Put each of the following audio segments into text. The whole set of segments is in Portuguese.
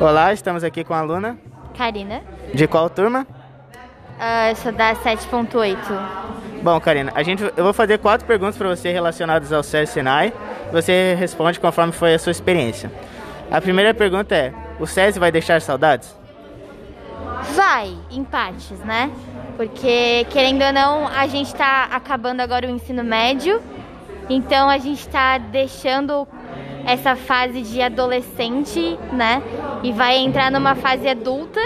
Olá, estamos aqui com a aluna. Karina. De qual turma? Uh, eu sou da 7.8. Bom, Karina, a gente, eu vou fazer quatro perguntas para você relacionadas ao SESI Sinai. Você responde conforme foi a sua experiência. A primeira pergunta é: o SESI vai deixar saudades? Vai, em partes, né? Porque, querendo ou não, a gente está acabando agora o ensino médio, então a gente está deixando essa fase de adolescente, né? E vai entrar numa fase adulta.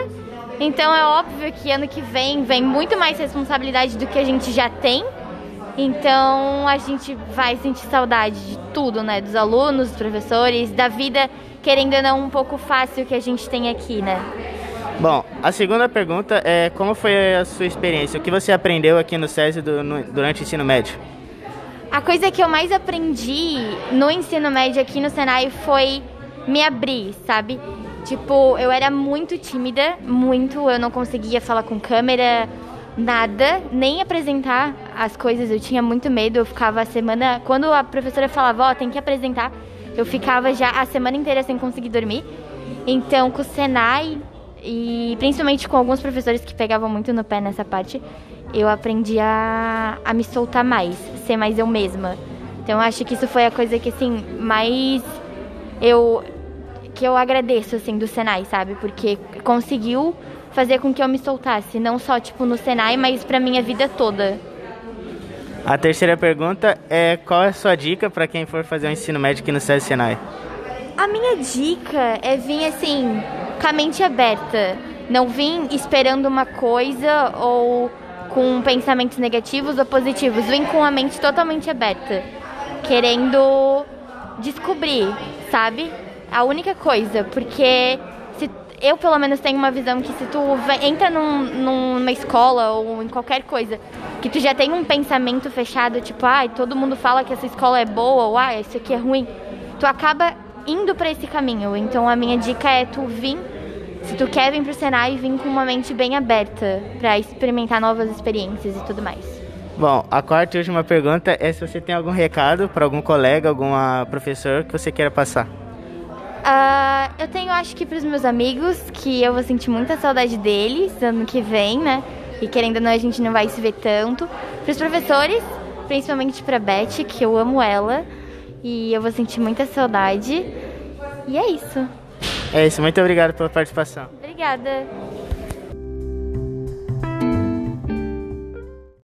Então é óbvio que ano que vem vem muito mais responsabilidade do que a gente já tem. Então a gente vai sentir saudade de tudo, né? Dos alunos, dos professores, da vida, querendo ou não, um pouco fácil que a gente tem aqui, né? Bom, a segunda pergunta é como foi a sua experiência? O que você aprendeu aqui no SESI do, no, durante o ensino médio? A coisa que eu mais aprendi no ensino médio aqui no Senai foi me abrir, sabe? Tipo, eu era muito tímida, muito, eu não conseguia falar com câmera, nada, nem apresentar as coisas, eu tinha muito medo, eu ficava a semana, quando a professora falava, ó, oh, tem que apresentar, eu ficava já a semana inteira sem conseguir dormir. Então, com o Senai e principalmente com alguns professores que pegavam muito no pé nessa parte, eu aprendi a, a me soltar mais, ser mais eu mesma. Então eu acho que isso foi a coisa que assim mais eu que eu agradeço assim do Senai, sabe? Porque conseguiu fazer com que eu me soltasse, não só tipo no Senai, mas para minha vida toda. A terceira pergunta é qual é a sua dica para quem for fazer o um ensino médio aqui no SESI Senai? A minha dica é vir assim, com a mente aberta, não vir esperando uma coisa ou com pensamentos negativos ou positivos, vem com a mente totalmente aberta, querendo descobrir, sabe? A única coisa, porque se eu pelo menos tenho uma visão que se tu entra num, numa escola ou em qualquer coisa, que tu já tem um pensamento fechado, tipo, ai, ah, todo mundo fala que essa escola é boa, ou ah, isso aqui é ruim, tu acaba indo para esse caminho. Então a minha dica é tu vir se tu quer vir pro Senai, vim com uma mente bem aberta para experimentar novas experiências e tudo mais. Bom, a quarta e última pergunta é se você tem algum recado para algum colega, alguma professor que você queira passar. Uh, eu tenho, acho que para os meus amigos, que eu vou sentir muita saudade deles ano que vem, né? E querendo ou não, a gente não vai se ver tanto. Para os professores, principalmente para Beth, que eu amo ela. E eu vou sentir muita saudade. E é isso. É isso, muito obrigado pela participação. Obrigada.